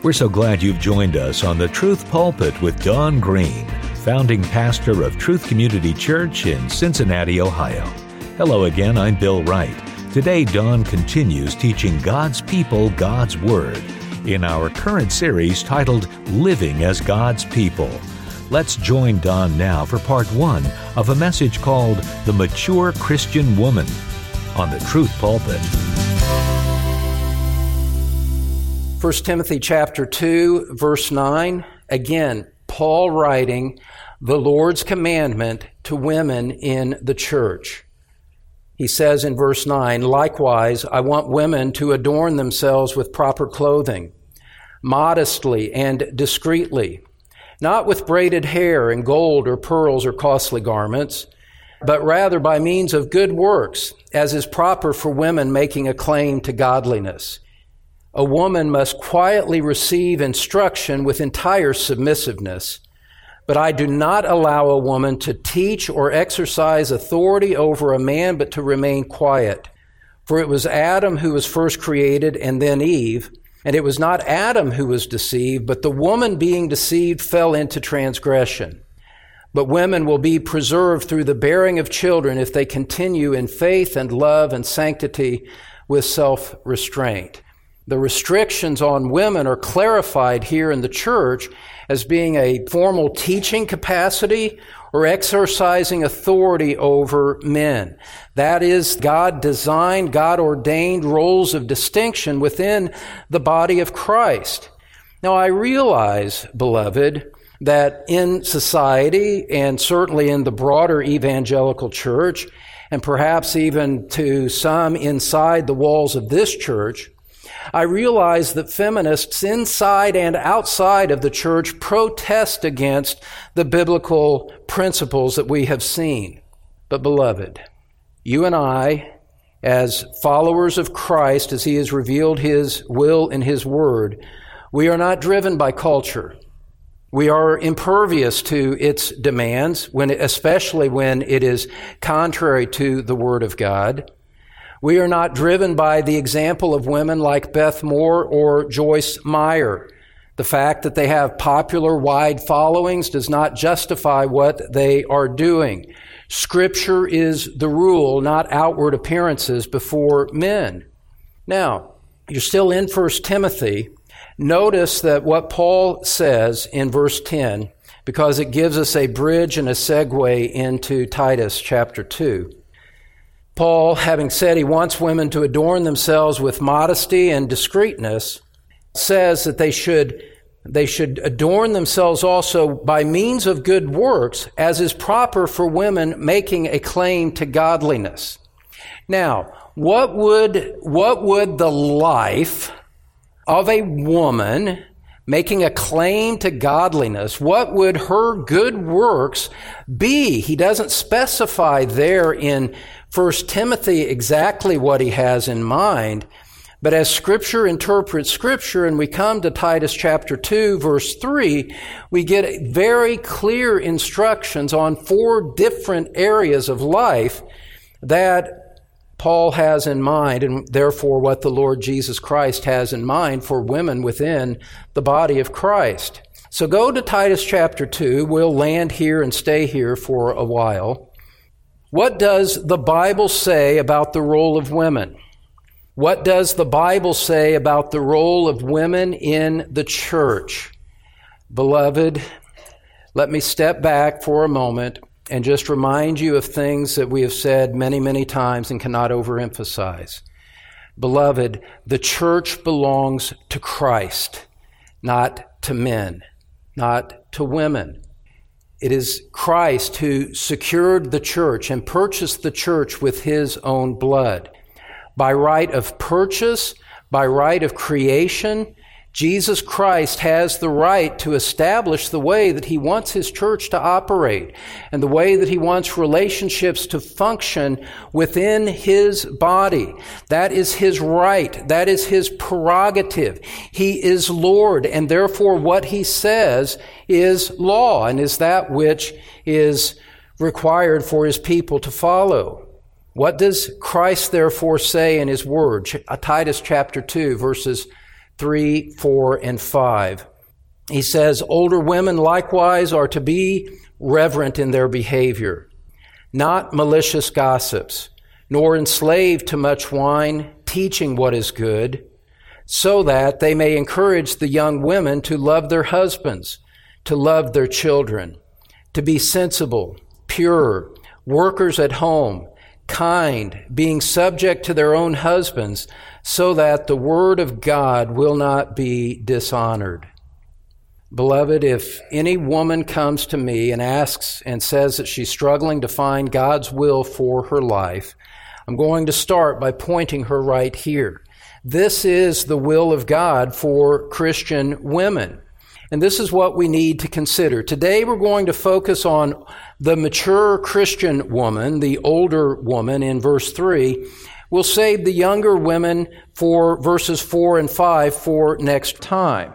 We're so glad you've joined us on the Truth Pulpit with Don Green, founding pastor of Truth Community Church in Cincinnati, Ohio. Hello again, I'm Bill Wright. Today, Don continues teaching God's people God's Word in our current series titled Living as God's People. Let's join Don now for part one of a message called The Mature Christian Woman on the Truth Pulpit. 1 Timothy chapter 2 verse 9 again Paul writing the Lord's commandment to women in the church. He says in verse 9, likewise, I want women to adorn themselves with proper clothing, modestly and discreetly, not with braided hair and gold or pearls or costly garments, but rather by means of good works, as is proper for women making a claim to godliness. A woman must quietly receive instruction with entire submissiveness, but I do not allow a woman to teach or exercise authority over a man, but to remain quiet. For it was Adam who was first created and then Eve. And it was not Adam who was deceived, but the woman being deceived fell into transgression. But women will be preserved through the bearing of children if they continue in faith and love and sanctity with self restraint. The restrictions on women are clarified here in the church as being a formal teaching capacity or exercising authority over men. That is, God designed, God ordained roles of distinction within the body of Christ. Now I realize, beloved, that in society and certainly in the broader evangelical church, and perhaps even to some inside the walls of this church, I realize that feminists inside and outside of the church protest against the biblical principles that we have seen. But, beloved, you and I, as followers of Christ, as He has revealed His will in His Word, we are not driven by culture. We are impervious to its demands, when, especially when it is contrary to the Word of God. We are not driven by the example of women like Beth Moore or Joyce Meyer. The fact that they have popular, wide followings does not justify what they are doing. Scripture is the rule, not outward appearances before men. Now, you're still in 1 Timothy. Notice that what Paul says in verse 10, because it gives us a bridge and a segue into Titus chapter 2. Paul, having said he wants women to adorn themselves with modesty and discreetness, says that they should, they should adorn themselves also by means of good works, as is proper for women making a claim to godliness. Now, what would, what would the life of a woman making a claim to godliness, what would her good works be? He doesn't specify there in First Timothy exactly what he has in mind. But as scripture interprets scripture and we come to Titus chapter 2 verse 3, we get very clear instructions on four different areas of life that Paul has in mind and therefore what the Lord Jesus Christ has in mind for women within the body of Christ. So go to Titus chapter 2. We'll land here and stay here for a while. What does the Bible say about the role of women? What does the Bible say about the role of women in the church? Beloved, let me step back for a moment and just remind you of things that we have said many, many times and cannot overemphasize. Beloved, the church belongs to Christ, not to men, not to women. It is Christ who secured the church and purchased the church with his own blood. By right of purchase, by right of creation, Jesus Christ has the right to establish the way that he wants his church to operate and the way that he wants relationships to function within his body. That is his right. That is his prerogative. He is Lord and therefore what he says is law and is that which is required for his people to follow. What does Christ therefore say in his word? Uh, Titus chapter 2 verses 3, 4, and 5. He says, Older women likewise are to be reverent in their behavior, not malicious gossips, nor enslaved to much wine, teaching what is good, so that they may encourage the young women to love their husbands, to love their children, to be sensible, pure, workers at home, kind, being subject to their own husbands, so that the word of God will not be dishonored. Beloved, if any woman comes to me and asks and says that she's struggling to find God's will for her life, I'm going to start by pointing her right here. This is the will of God for Christian women. And this is what we need to consider. Today we're going to focus on the mature Christian woman, the older woman in verse 3. We'll save the younger women for verses 4 and 5 for next time.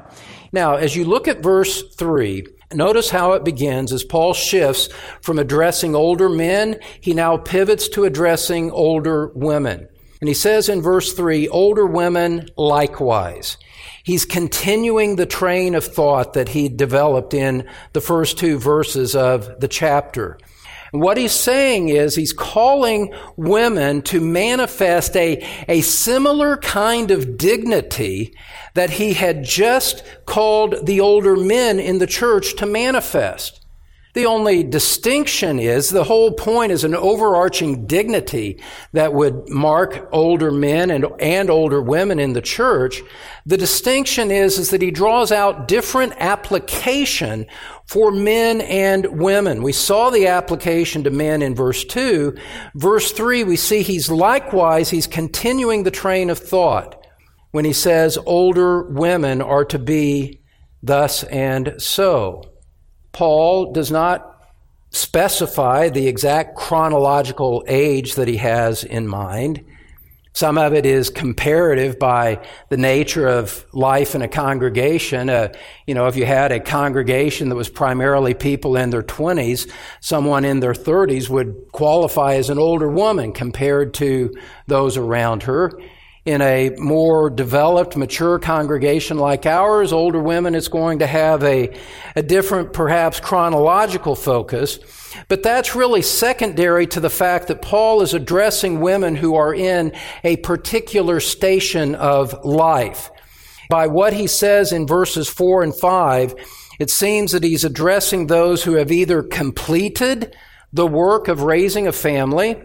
Now, as you look at verse 3, notice how it begins as Paul shifts from addressing older men, he now pivots to addressing older women. And he says in verse 3, older women likewise. He's continuing the train of thought that he developed in the first two verses of the chapter. What he's saying is he's calling women to manifest a, a similar kind of dignity that he had just called the older men in the church to manifest. The only distinction is the whole point is an overarching dignity that would mark older men and, and older women in the church. The distinction is, is that he draws out different application for men and women. We saw the application to men in verse 2. Verse 3, we see he's likewise, he's continuing the train of thought when he says older women are to be thus and so. Paul does not specify the exact chronological age that he has in mind. Some of it is comparative by the nature of life in a congregation. Uh, you know, if you had a congregation that was primarily people in their 20s, someone in their 30s would qualify as an older woman compared to those around her. In a more developed, mature congregation like ours, older women, it's going to have a, a different, perhaps chronological focus. But that's really secondary to the fact that Paul is addressing women who are in a particular station of life. By what he says in verses 4 and 5, it seems that he's addressing those who have either completed the work of raising a family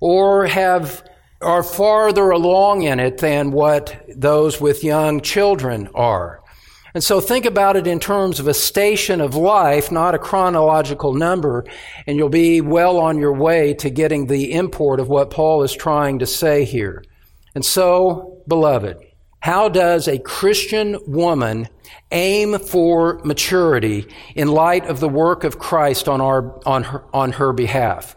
or have are farther along in it than what those with young children are. And so think about it in terms of a station of life, not a chronological number, and you'll be well on your way to getting the import of what Paul is trying to say here. And so, beloved, how does a Christian woman aim for maturity in light of the work of Christ on, our, on, her, on her behalf?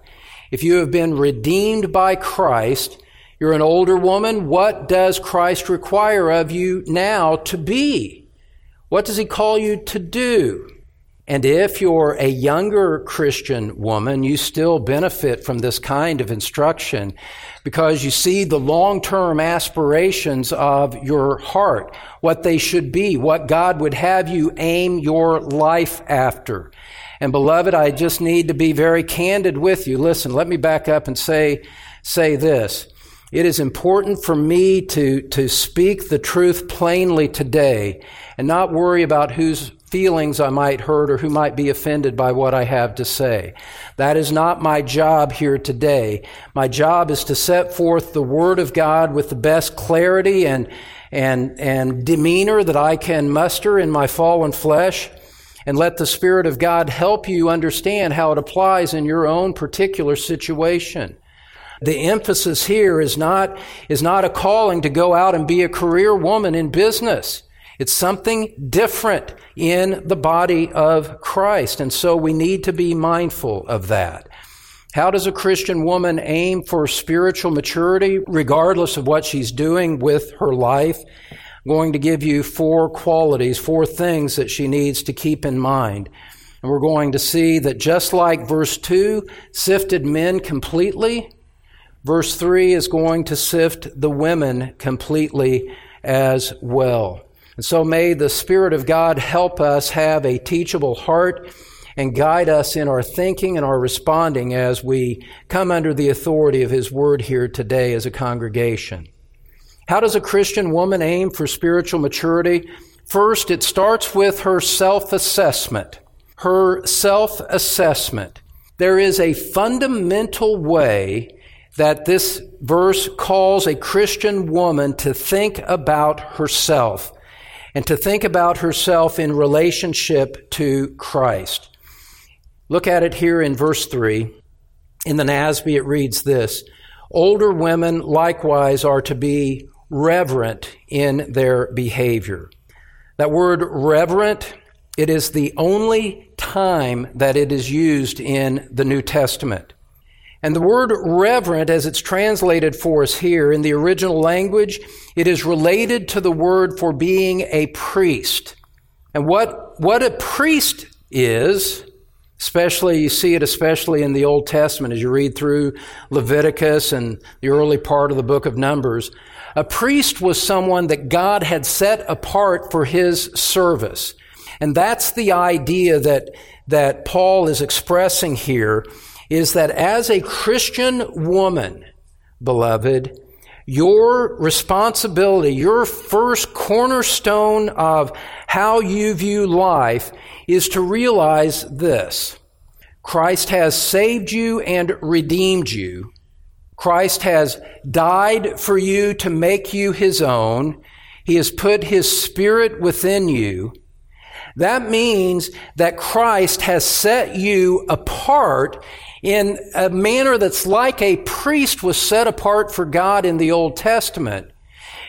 If you have been redeemed by Christ, you're an older woman. What does Christ require of you now to be? What does he call you to do? And if you're a younger Christian woman, you still benefit from this kind of instruction because you see the long-term aspirations of your heart, what they should be, what God would have you aim your life after. And beloved, I just need to be very candid with you. Listen, let me back up and say, say this. It is important for me to, to speak the truth plainly today and not worry about whose feelings I might hurt or who might be offended by what I have to say. That is not my job here today. My job is to set forth the Word of God with the best clarity and, and, and demeanor that I can muster in my fallen flesh and let the Spirit of God help you understand how it applies in your own particular situation. The emphasis here is not, is not a calling to go out and be a career woman in business. It's something different in the body of Christ. And so we need to be mindful of that. How does a Christian woman aim for spiritual maturity regardless of what she's doing with her life? I'm going to give you four qualities, four things that she needs to keep in mind. And we're going to see that just like verse 2 sifted men completely, Verse 3 is going to sift the women completely as well. And so may the Spirit of God help us have a teachable heart and guide us in our thinking and our responding as we come under the authority of His Word here today as a congregation. How does a Christian woman aim for spiritual maturity? First, it starts with her self assessment. Her self assessment. There is a fundamental way that this verse calls a Christian woman to think about herself and to think about herself in relationship to Christ. Look at it here in verse 3. In the NASB, it reads this Older women likewise are to be reverent in their behavior. That word reverent, it is the only time that it is used in the New Testament. And the word reverent, as it's translated for us here in the original language, it is related to the word for being a priest. And what, what a priest is, Especially, you see it especially in the Old Testament as you read through Leviticus and the early part of the book of Numbers. A priest was someone that God had set apart for his service. And that's the idea that, that Paul is expressing here is that as a Christian woman, beloved, your responsibility, your first cornerstone of how you view life is to realize this. Christ has saved you and redeemed you. Christ has died for you to make you his own. He has put his spirit within you. That means that Christ has set you apart in a manner that's like a priest was set apart for God in the Old Testament.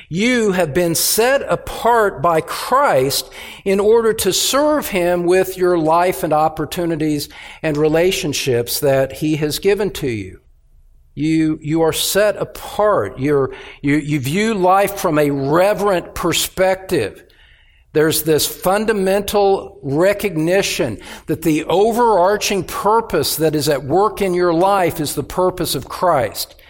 You have been set apart by Christ in order to serve Him with your life and opportunities and relationships that He has given to you. You, you are set apart. You're, you, you view life from a reverent perspective. There's this fundamental recognition that the overarching purpose that is at work in your life is the purpose of Christ.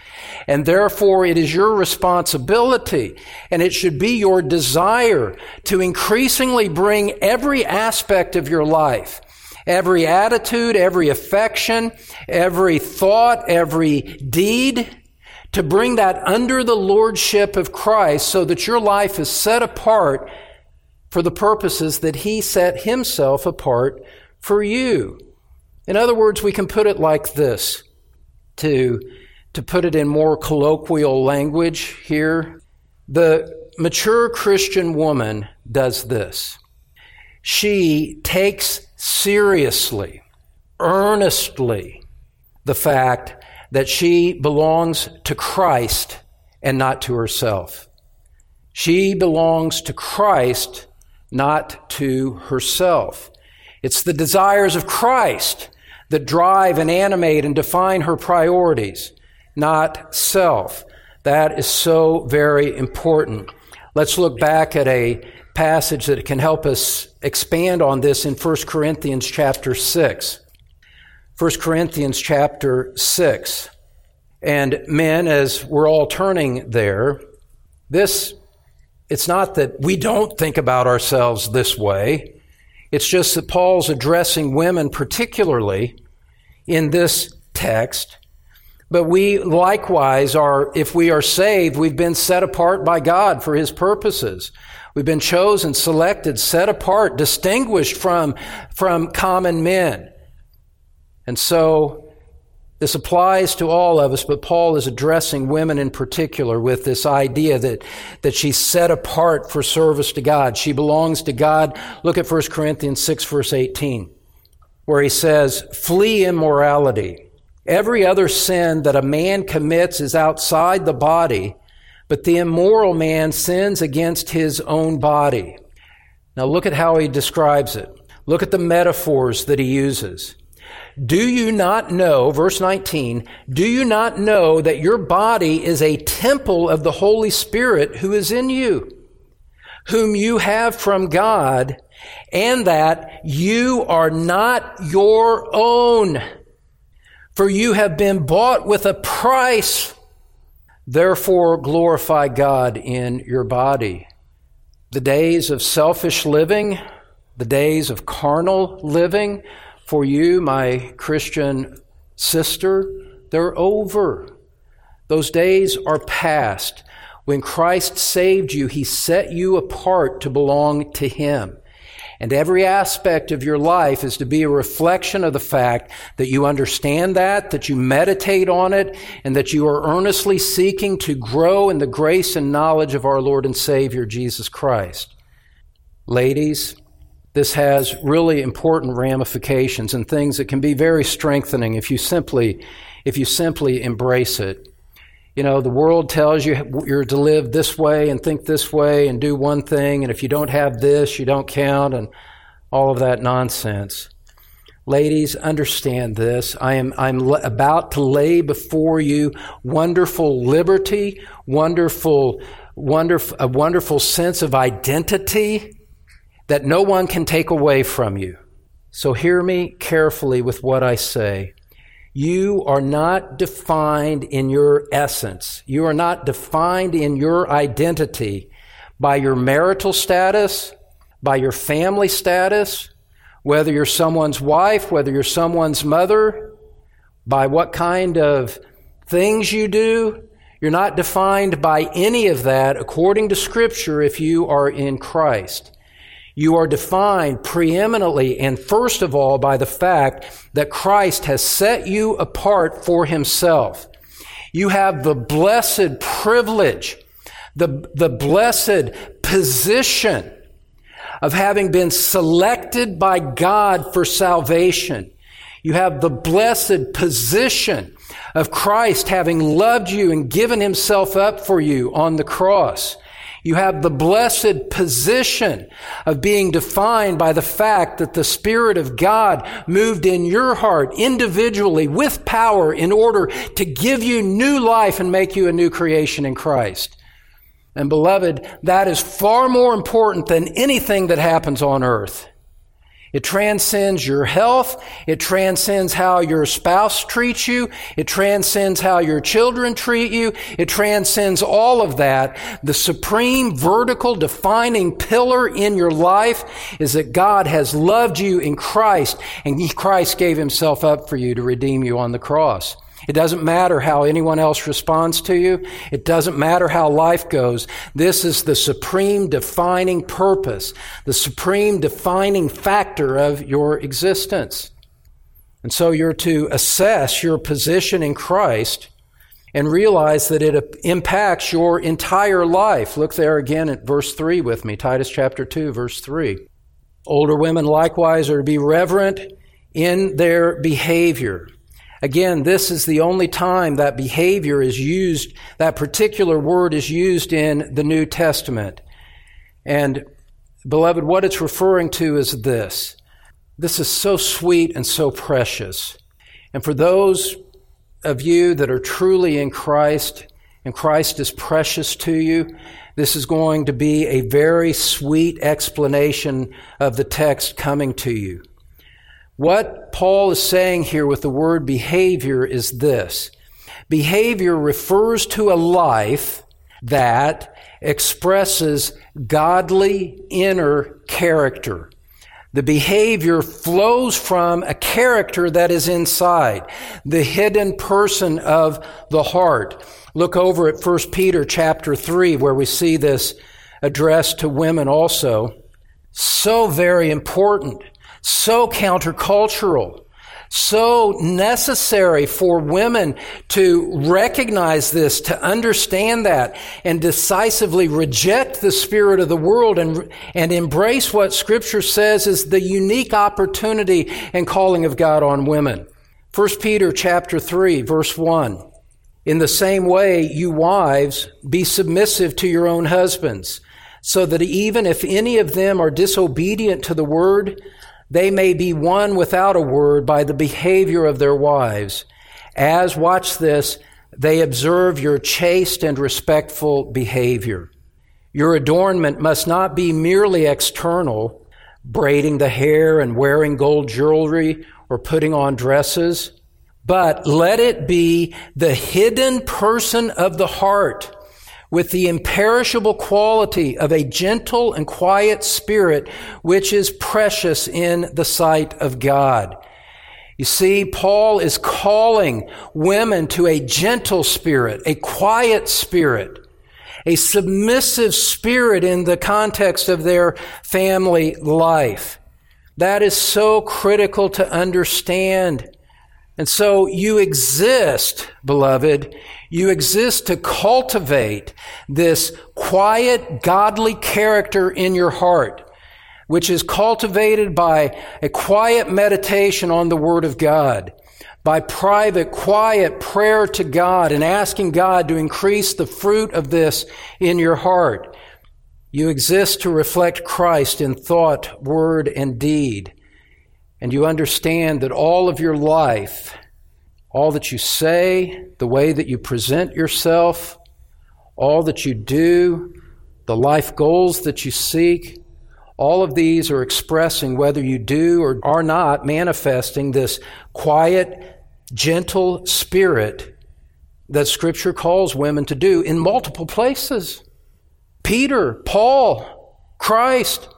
And therefore, it is your responsibility and it should be your desire to increasingly bring every aspect of your life, every attitude, every affection, every thought, every deed, to bring that under the lordship of Christ so that your life is set apart for the purposes that He set Himself apart for you. In other words, we can put it like this to, to put it in more colloquial language here. The mature Christian woman does this. She takes seriously, earnestly, the fact that she belongs to Christ and not to herself. She belongs to Christ not to herself. It's the desires of Christ that drive and animate and define her priorities, not self. That is so very important. Let's look back at a passage that can help us expand on this in 1 Corinthians chapter 6. 1 Corinthians chapter 6. And men, as we're all turning there, this it's not that we don't think about ourselves this way. It's just that Paul's addressing women particularly in this text. But we likewise are, if we are saved, we've been set apart by God for His purposes. We've been chosen, selected, set apart, distinguished from, from common men. And so this applies to all of us, but Paul is addressing women in particular with this idea that, that she's set apart for service to God. She belongs to God. Look at 1 Corinthians 6 verse 18, where he says, flee immorality. Every other sin that a man commits is outside the body, but the immoral man sins against his own body. Now look at how he describes it. Look at the metaphors that he uses. Do you not know, verse 19, do you not know that your body is a temple of the Holy Spirit who is in you, whom you have from God, and that you are not your own, for you have been bought with a price. Therefore glorify God in your body. The days of selfish living, the days of carnal living for you, my Christian sister, they're over. Those days are past. When Christ saved you, He set you apart to belong to Him. And every aspect of your life is to be a reflection of the fact that you understand that, that you meditate on it, and that you are earnestly seeking to grow in the grace and knowledge of our Lord and Savior, Jesus Christ. Ladies, this has really important ramifications and things that can be very strengthening if you simply, if you simply embrace it. You know, the world tells you you're to live this way and think this way and do one thing, and if you don't have this, you don't count, and all of that nonsense. Ladies, understand this. I am I'm about to lay before you wonderful liberty, wonderful, wonderful, a wonderful sense of identity that no one can take away from you. So hear me carefully with what I say. You are not defined in your essence. You are not defined in your identity by your marital status, by your family status, whether you're someone's wife, whether you're someone's mother, by what kind of things you do. You're not defined by any of that according to Scripture if you are in Christ. You are defined preeminently and first of all by the fact that Christ has set you apart for himself. You have the blessed privilege, the, the blessed position of having been selected by God for salvation. You have the blessed position of Christ having loved you and given himself up for you on the cross. You have the blessed position of being defined by the fact that the Spirit of God moved in your heart individually with power in order to give you new life and make you a new creation in Christ. And beloved, that is far more important than anything that happens on earth. It transcends your health. It transcends how your spouse treats you. It transcends how your children treat you. It transcends all of that. The supreme vertical defining pillar in your life is that God has loved you in Christ and Christ gave himself up for you to redeem you on the cross. It doesn't matter how anyone else responds to you. It doesn't matter how life goes. This is the supreme defining purpose, the supreme defining factor of your existence. And so you're to assess your position in Christ and realize that it impacts your entire life. Look there again at verse 3 with me, Titus chapter 2, verse 3. Older women likewise are to be reverent in their behavior Again, this is the only time that behavior is used, that particular word is used in the New Testament. And, beloved, what it's referring to is this. This is so sweet and so precious. And for those of you that are truly in Christ, and Christ is precious to you, this is going to be a very sweet explanation of the text coming to you. What Paul is saying here with the word behavior is this. Behavior refers to a life that expresses godly inner character. The behavior flows from a character that is inside, the hidden person of the heart. Look over at 1 Peter chapter 3 where we see this addressed to women also. So very important so countercultural, so necessary for women to recognize this, to understand that, and decisively reject the spirit of the world and, and embrace what Scripture says is the unique opportunity and calling of God on women. 1 Peter chapter 3, verse 1. In the same way, you wives, be submissive to your own husbands, so that even if any of them are disobedient to the word, they may be won without a word by the behavior of their wives, as, watch this, they observe your chaste and respectful behavior. Your adornment must not be merely external, braiding the hair and wearing gold jewelry or putting on dresses, but let it be the hidden person of the heart with the imperishable quality of a gentle and quiet spirit, which is precious in the sight of God. You see, Paul is calling women to a gentle spirit, a quiet spirit, a submissive spirit in the context of their family life. That is so critical to understand. And so you exist, beloved. You exist to cultivate this quiet, godly character in your heart, which is cultivated by a quiet meditation on the Word of God, by private, quiet prayer to God and asking God to increase the fruit of this in your heart. You exist to reflect Christ in thought, word, and deed and you understand that all of your life, all that you say, the way that you present yourself, all that you do, the life goals that you seek, all of these are expressing whether you do or are not manifesting this quiet, gentle spirit that Scripture calls women to do in multiple places. Peter, Paul, Christ,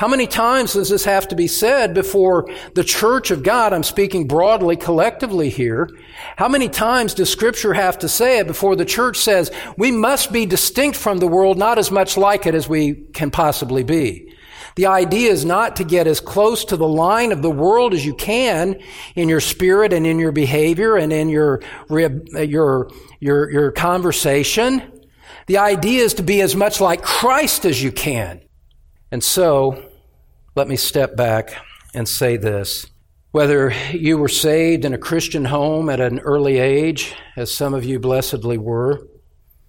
how many times does this have to be said before the church of God? I'm speaking broadly, collectively here. How many times does scripture have to say it before the church says we must be distinct from the world, not as much like it as we can possibly be? The idea is not to get as close to the line of the world as you can in your spirit and in your behavior and in your, your, your, your conversation. The idea is to be as much like Christ as you can. And so, let me step back and say this. Whether you were saved in a Christian home at an early age, as some of you blessedly were,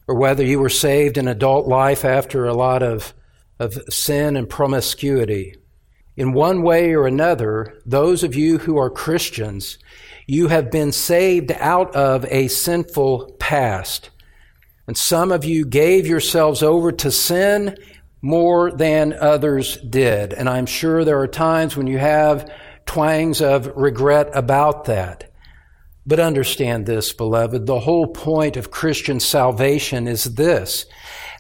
or whether you were saved in adult life after a lot of, of sin and promiscuity, in one way or another, those of you who are Christians, you have been saved out of a sinful past. And some of you gave yourselves over to sin more than others did. And I'm sure there are times when you have twangs of regret about that. But understand this, beloved. The whole point of Christian salvation is this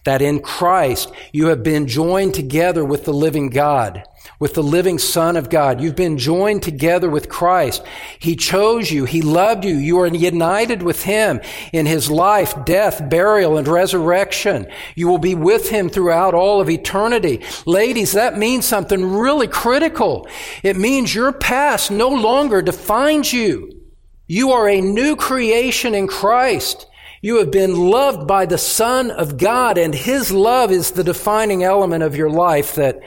that in Christ you have been joined together with the living God, with the living Son of God. You've been joined together with Christ. He chose you. He loved you. You are united with Him in His life, death, burial, and resurrection. You will be with Him throughout all of eternity. Ladies, that means something really critical. It means your past no longer defines you. You are a new creation in Christ. You have been loved by the Son of God, and His love is the defining element of your life that,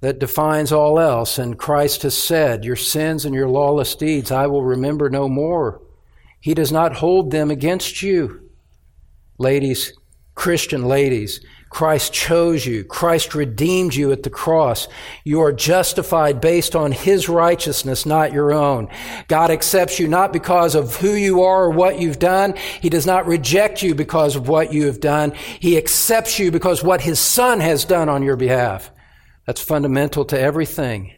that defines all else. And Christ has said, Your sins and your lawless deeds I will remember no more. He does not hold them against you. Ladies, Christian ladies, Christ chose you. Christ redeemed you at the cross. You are justified based on His righteousness, not your own. God accepts you not because of who you are or what you've done. He does not reject you because of what you have done. He accepts you because what His Son has done on your behalf. That's fundamental to everything.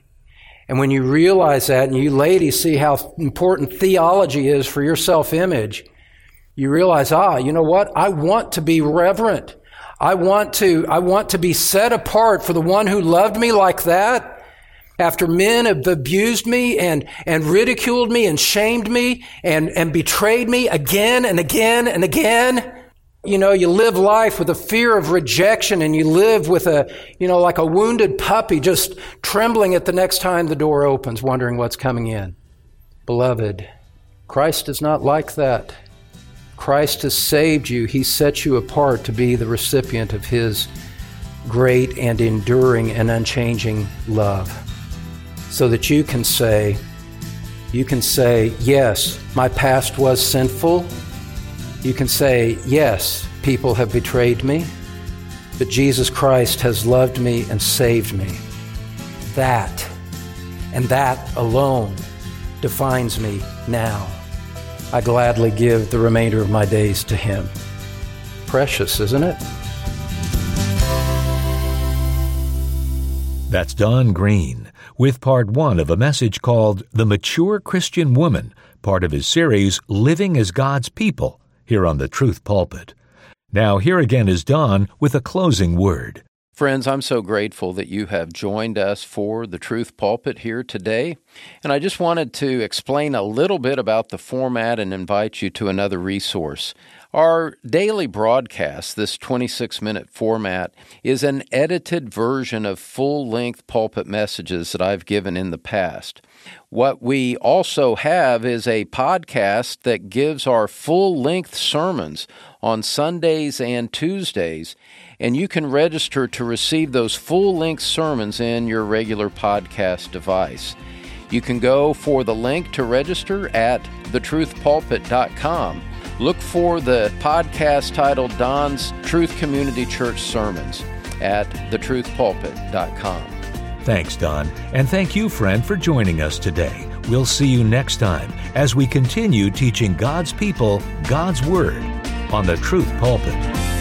And when you realize that and you ladies see how important theology is for your self-image, you realize, ah, you know what? I want to be reverent. I want to, I want to be set apart for the one who loved me like that. After men have abused me and, and ridiculed me and shamed me and, and betrayed me again and again and again. You know, you live life with a fear of rejection and you live with a, you know, like a wounded puppy just trembling at the next time the door opens, wondering what's coming in. Beloved, Christ is not like that. Christ has saved you. He set you apart to be the recipient of His great and enduring and unchanging love. So that you can say, you can say, yes, my past was sinful. You can say, yes, people have betrayed me, but Jesus Christ has loved me and saved me. That, and that alone, defines me now. I gladly give the remainder of my days to Him. Precious, isn't it? That's Don Green with part one of a message called The Mature Christian Woman, part of his series Living as God's People, here on the Truth Pulpit. Now, here again is Don with a closing word. Friends, I'm so grateful that you have joined us for the Truth Pulpit here today. And I just wanted to explain a little bit about the format and invite you to another resource. Our daily broadcast, this 26 minute format, is an edited version of full length pulpit messages that I've given in the past. What we also have is a podcast that gives our full length sermons on Sundays and Tuesdays and you can register to receive those full length sermons in your regular podcast device. You can go for the link to register at thetruthpulpit.com. Look for the podcast titled Don's Truth Community Church Sermons at thetruthpulpit.com. Thanks, Don, and thank you, friend, for joining us today. We'll see you next time as we continue teaching God's people God's Word on the Truth Pulpit.